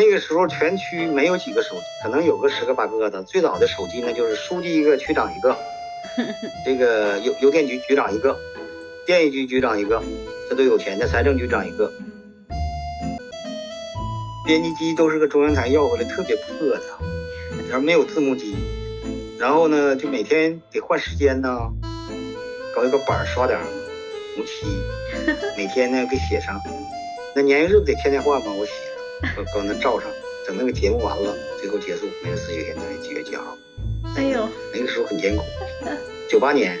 那个时候全区没有几个手机，可能有个十个八个的。最早的手机呢，就是书记一个，区长一个，这个邮邮电局局长一个，电业局局长一个，这都有钱的。财政局长一个，编辑机都是个中央台要回来，特别破的，然后没有字幕机，然后呢，就每天得换时间呢，搞一个板刷点红漆，每天呢给写上。那年月日不得天天换吗？我写。搁搁那照上，等那个节目完了，最后结束，那个四月天台几月几号？哎呦，那个时候很艰苦。九八年。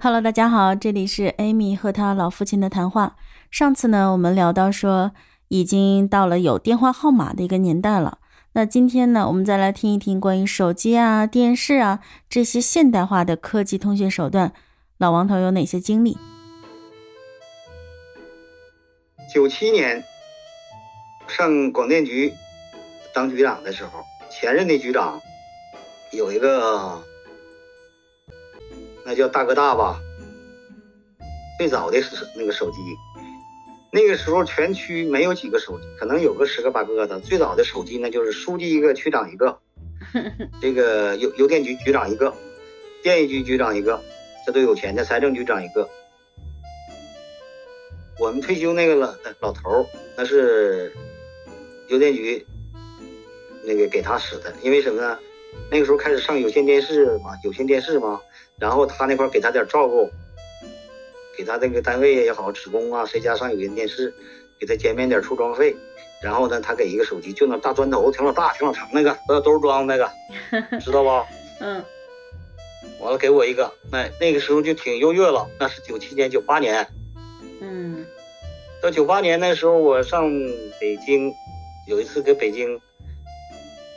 Hello，大家好，这里是 Amy 和她老父亲的谈话。上次呢，我们聊到说，已经到了有电话号码的一个年代了。那今天呢，我们再来听一听关于手机啊、电视啊这些现代化的科技通讯手段，老王头有哪些经历？九七年上广电局当局长的时候，前任的局长有一个，那叫大哥大吧，最早的是那个手机。那个时候全区没有几个手机，可能有个十个八个的。最早的手机呢，就是书记一个，区长一个，这个邮邮电局局长一个，电业局局长一个，这都有钱的。财政局长一个。我们退休那个老老头那是邮电局那个给他使的，因为什么呢？那个时候开始上有线电视嘛，有线电视嘛，然后他那块给他点照顾。给他那个单位也好，职工啊，谁家上有线电视，给他减免点出装费。然后呢，他给一个手机，就那大砖头，挺老大，挺老长那个，都是装那个，知道吧？嗯。完了给我一个，那那个时候就挺优越了。那是九七年、九八年。嗯。到九八年那时候，我上北京，有一次给北京，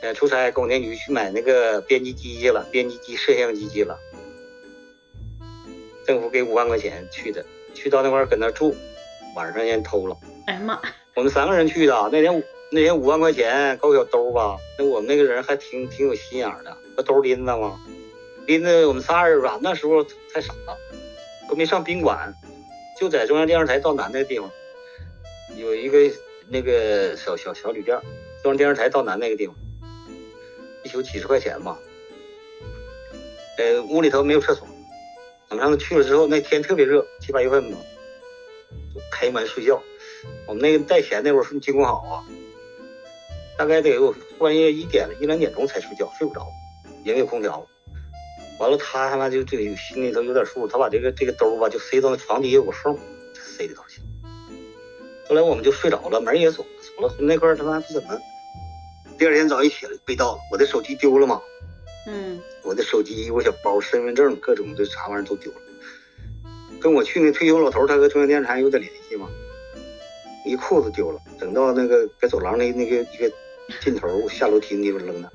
呃，出差，广电局去买那个编辑机去了，编辑机、摄像机去了。政府给五万块钱去的，去到那块儿搁那住，晚上人偷了。哎呀妈！我们三个人去的，那天那天五万块钱搞小兜吧，那我们那个人还挺挺有心眼的，把兜拎着嘛，拎着我们仨人吧。那时候太傻了，都没上宾馆，就在中央电视台到南那个地方，有一个那个小小小旅店，中央电视台到南那个地方，一宿几十块钱吧。呃，屋里头没有厕所。我们上次去了之后，那天特别热，七八月份嘛，就开门睡觉。我们那个带钱那会儿是经过好啊，大概得有半夜一点一两点钟才睡觉，睡不着，也没有空调。完了，他他妈就就心里头有点数，他把这个这个兜吧就塞到床底下有个缝，塞里头去。后来我们就睡着了，门也锁了锁了。那块他妈不怎么。第二天早上一起来被盗了，我的手机丢了嘛。嗯，我的手机、我小包、身份证，各种的啥玩意儿都丢了。跟我去那退休老头，他和中央电视台有点联系吗？一裤子丢了，等到那个在走廊那那个一个尽头下楼梯那地方扔的。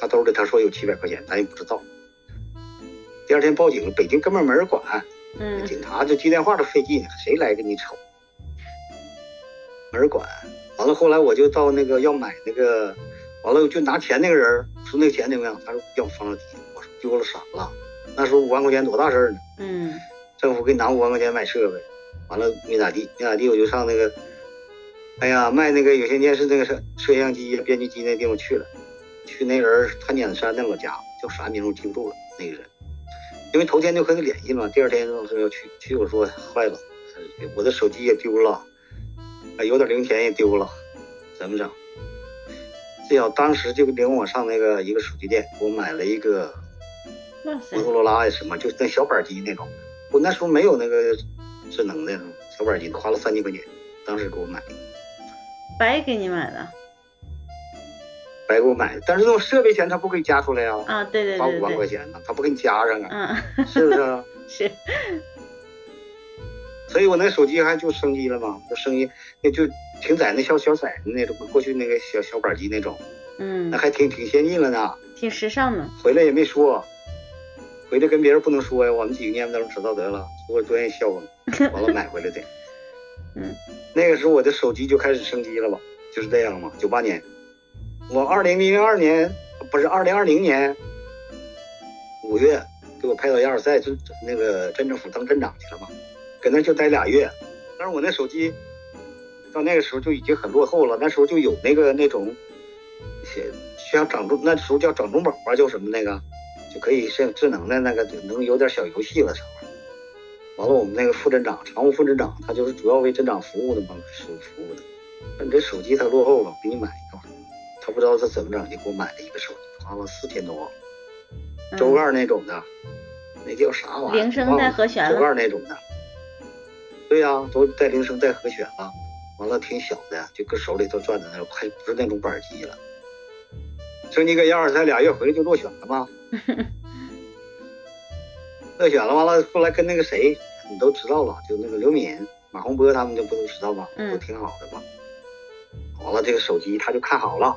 他兜里他说有七百块钱，咱也不知道。第二天报警，北京根本没人管，嗯，警察就接电话都费劲，谁来给你瞅？没人管。完了后来我就到那个要买那个。完了，就拿钱那个人说：“那个钱怎么样？”他说：“要放了底。”我说：“丢了傻了。”那时候五万块钱多大事儿呢？嗯。政府给你拿五万块钱买设备，完了没咋地，没咋地，我就上那个，哎呀，卖那个有线电视那个摄摄像机、编辑机那地方去了。去那人他撵山那老家叫啥名我记不住了。那个人，因为头天就和他联系了，第二天说要去，去我说坏了，我的手机也丢了，啊，有点零钱也丢了，怎么整？这要当时就领我上那个一个手机店，给我买了一个摩托罗拉呀什么，就那小板机那种。我那时候没有那个智能的小板机，花了三千块钱，当时给我买的。白给你买的？白给我买的，但是那种设备钱他不给加出来啊？啊，对对对，花五万块钱呢，他不给你加上啊？嗯，是不是？是。所以我那手机还就升级了嘛，就升级，那就。挺窄那小小色的那种，过去那个小小板机那种，嗯，那还挺挺先进了呢，挺时尚的。回来也没说，回来跟别人不能说呀，我们几个年都知道得了，我多愿意笑话，完了买回来的。嗯，那个时候我的手机就开始升级了吧，就是这样嘛。九八年，我二零零二年不是二零二零年五月给我派到亚尔赛镇那个镇政府当镇长去了嘛，搁那就待俩月。但是我那手机到那个时候就已经很落后了，那时候就有那个那种写像掌中那时候叫掌中宝啊，叫什么那个，就可以像智能的那个，能有点小游戏了。完了，我们那个副镇长，常务副镇长，他就是主要为镇长服务的嘛，服服务的。那你这手机他落后了，给你买一个。他不知道他怎么整，就给我买了一个手机，花了四千多，周盖那种的，那叫啥玩意儿？铃声带和弦周盖那种的。对呀，都带铃声带和弦了。完了，挺小的，就搁手里头转的那种，还不是那种板机了。说你搁亚尔赛俩月回来就落选了吗？落选了，完了后来跟那个谁，你都知道了，就那个刘敏、马洪波他们就不都知道吗？都挺好的嘛。完了这个手机他就看好了，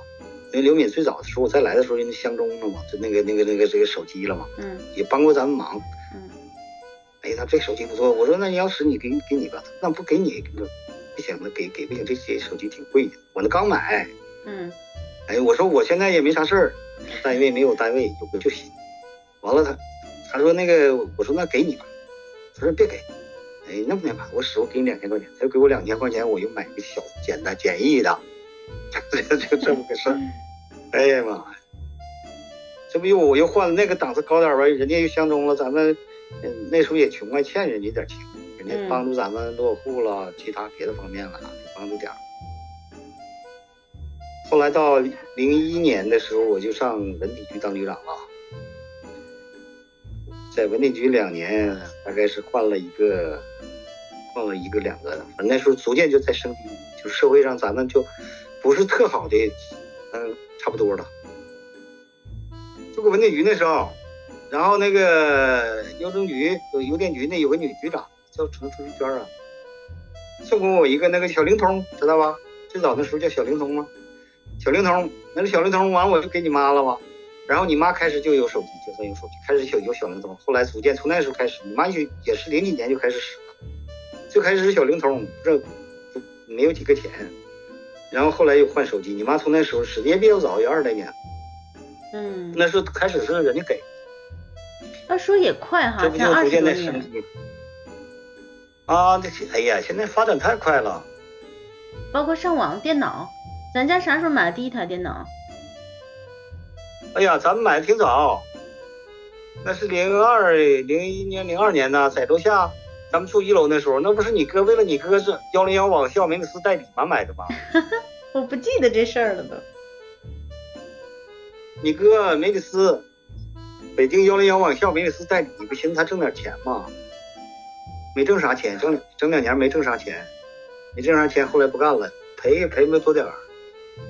因为刘敏最早的时候我再来的时候人家相中了嘛，就那个那个那个这个手机了嘛，嗯，也帮过咱们忙，嗯，哎，他这手机不错，我说那你要使你给给你吧，那不给你，不行，那给给不行，这些手机挺贵的，我那刚买，嗯，哎，我说我现在也没啥事儿，单位没有单位有个就行，完了他。他说那个，我说那给你吧。他说别给，哎，那不行吧，我使我给你两千块钱。他又给我两千块钱，我又买个小简单简易的，这就这么个事儿。哎呀妈呀，这不又我又换了那个档次高点吧？人家又相中了，咱们那时候也穷啊，欠人家点情，人家帮助咱们落户了，其他别的方面了，帮助点儿。后来到零一年的时候，我就上文体局当局长了。在文体局两年，大概是换了一个，换了一个两个的，反正那时候逐渐就在升级，就社会上咱们就不是特好的，嗯，差不多了。就搁文体局那时候，然后那个邮政局有邮电局那有个女局长叫程春娟啊，送给我一个那个小灵通，知道吧？最早那时候叫小灵通吗？小灵通，那个小灵通完我就给你妈了吧。然后你妈开始就有手机，就算有手机，开始有有小灵通。后来逐渐从那时候开始，你妈就也是零几年就开始使了，最开始是小灵通，这没有几个钱。然后后来又换手机，你妈从那时候使的也比较早，也二十来年。嗯，那时候开始是人家给。那说也快哈，这不就逐渐在升级。啊，那哎呀，现在发展太快了。包括上网、电脑，咱家啥时候买的第一台电脑？哎呀，咱们买的挺早，那是零二零一年、零二年呢，在楼下，咱们住一楼那时候，那不是你哥为了你哥是幺零幺网校梅里斯代理吗买的吗？我不记得这事儿了都。你哥梅里斯，北京幺零幺网校梅里斯代理，你不寻思他挣点钱吗？没挣啥钱，挣整两年没挣啥钱，没挣啥钱，后来不干了，赔赔没多点儿。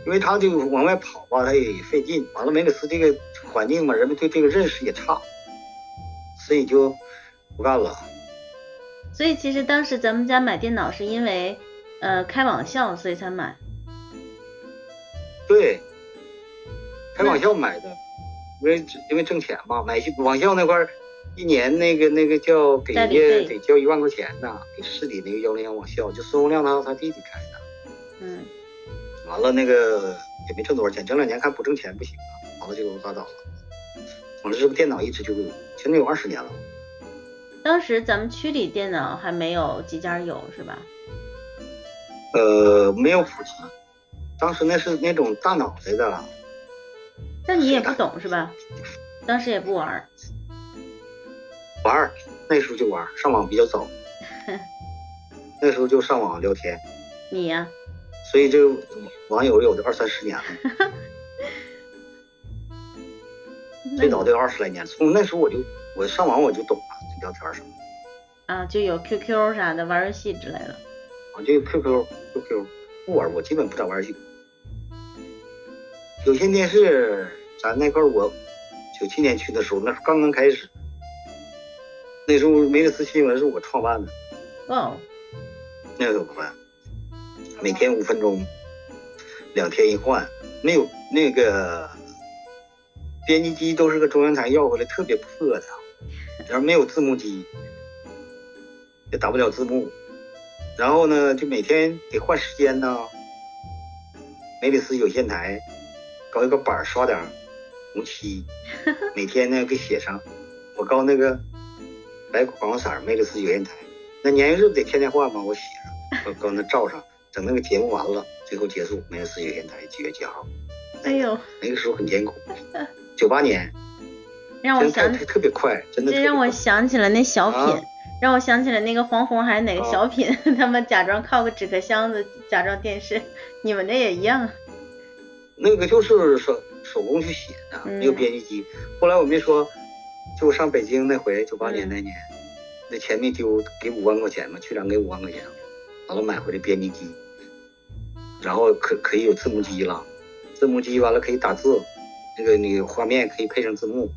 因为他就往外跑吧，他也费劲。完了，梅里斯这个环境嘛，人们对这个认识也差，所以就不干了。所以其实当时咱们家买电脑是因为，呃，开网校，所以才买。对，开网校买的，因为因为挣钱嘛，买网校那块儿一年那个那个叫给人家得交一万块钱呢，给市里那个幺零幺网校，就孙洪亮他他弟弟开的。嗯。完了，那个也没挣多少钱，整两年看不挣钱不行啊，完了就拉倒了。完了，这个电脑一直就有现在有二十年了。当时咱们区里电脑还没有几家有是吧？呃，没有普及，当时那是那种大脑袋的。那你也不懂是吧？当时也不玩。玩儿，那时候就玩儿，上网比较早。那时候就上网聊天。你呀？所以这个网友有的二三十年了，最早得有二十来年。从那时候我就我上网我就懂了，就聊天什么。啊，就有 QQ 啥的，玩游戏之类的。啊，就 QQ，QQ 不玩，我基本不咋玩游戏。有线电视，咱那块我九七年去的时候，那是刚刚开始。那时候梅里斯新闻是我创办的。哦。那个可不办。每天五分钟，两天一换，没有那个编辑机都是个中央台要回来，特别破的，然后没有字幕机，也打不了字幕，然后呢，就每天得换时间呢。梅里斯有线台搞一个板刷点红漆，每天呢给写上，我我告那个白黄色梅里斯九电台，那年月日不得天天换吗？我写上，我搁那照上，等那个节目完了，最后结束梅里斯九电台几月几号？哎呦，那个时候很艰苦。九八年，让我想特别快，真的。这让我想起了那小品，让我想起了那个黄宏还是哪个小品，他们假装靠个纸壳箱子，假装电视。你们这也一样。那个就是手手工去写的，没有编辑机。后来我没说，就上北京那回，九八年那年，那钱没丢，给五万块钱嘛，区长给五万块钱，完了买回来编辑机，然后可可以有字幕机了，字幕机完了可以打字，那个那个画面可以配上字幕，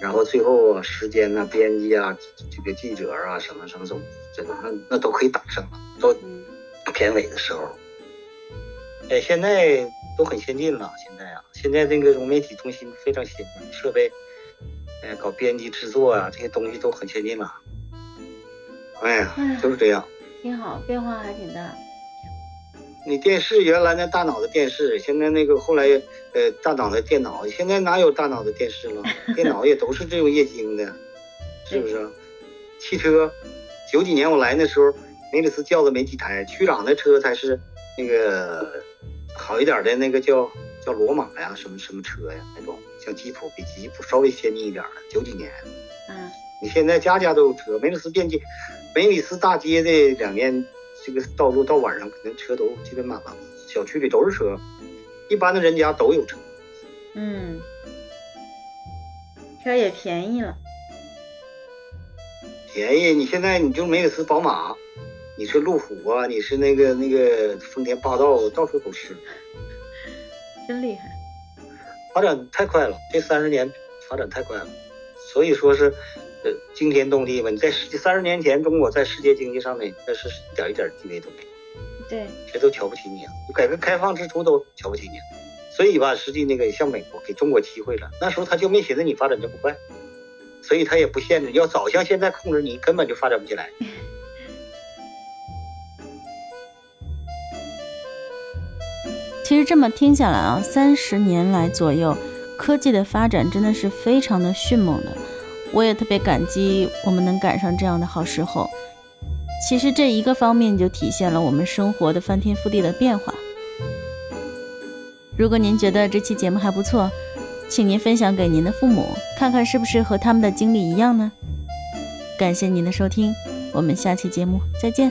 然后最后时间呐，编辑啊，这个记者啊，什么什么什么，这个那那都可以打上了，到片尾的时候。哎，现在。都很先进了，现在啊，现在那个融媒体中心非常先进，设备，哎，搞编辑制作啊，这些东西都很先进了。哎呀，就是这样。挺好，变化还挺大。你电视原来那大脑的电视，现在那个后来呃大脑的电脑，现在哪有大脑的电视了？电脑也都是这种液晶的，是不是？汽车，九几年我来那时候，梅里斯轿子没几台，区长的车才是那个。好一点的那个叫叫罗马呀，什么什么车呀，那种像吉普，比吉普稍微先进一点的，九几年。嗯，你现在家家都有车，梅里斯便捷，梅里斯大街的两边这个道路到晚上可能车都基本满了，小区里都是车，一般的人家都有车。嗯，车也便宜了。便宜，你现在你就梅里斯宝马。你是路虎啊？你是那个那个丰田霸道，到处都是，真厉害！发展太快了，这三十年发展太快了，所以说是呃惊天动地吧？你在世三十年前，中国在世界经济上面那是一点一点地位都没有，对，谁都瞧不起你啊！改革开放之初都瞧不起你，所以吧，实际那个像美国给中国机会了，那时候他就没寻思你发展这么快，所以他也不限制，要早像现在控制你，根本就发展不起来。其实这么听下来啊，三十年来左右，科技的发展真的是非常的迅猛的。我也特别感激我们能赶上这样的好时候。其实这一个方面就体现了我们生活的翻天覆地的变化。如果您觉得这期节目还不错，请您分享给您的父母，看看是不是和他们的经历一样呢？感谢您的收听，我们下期节目再见。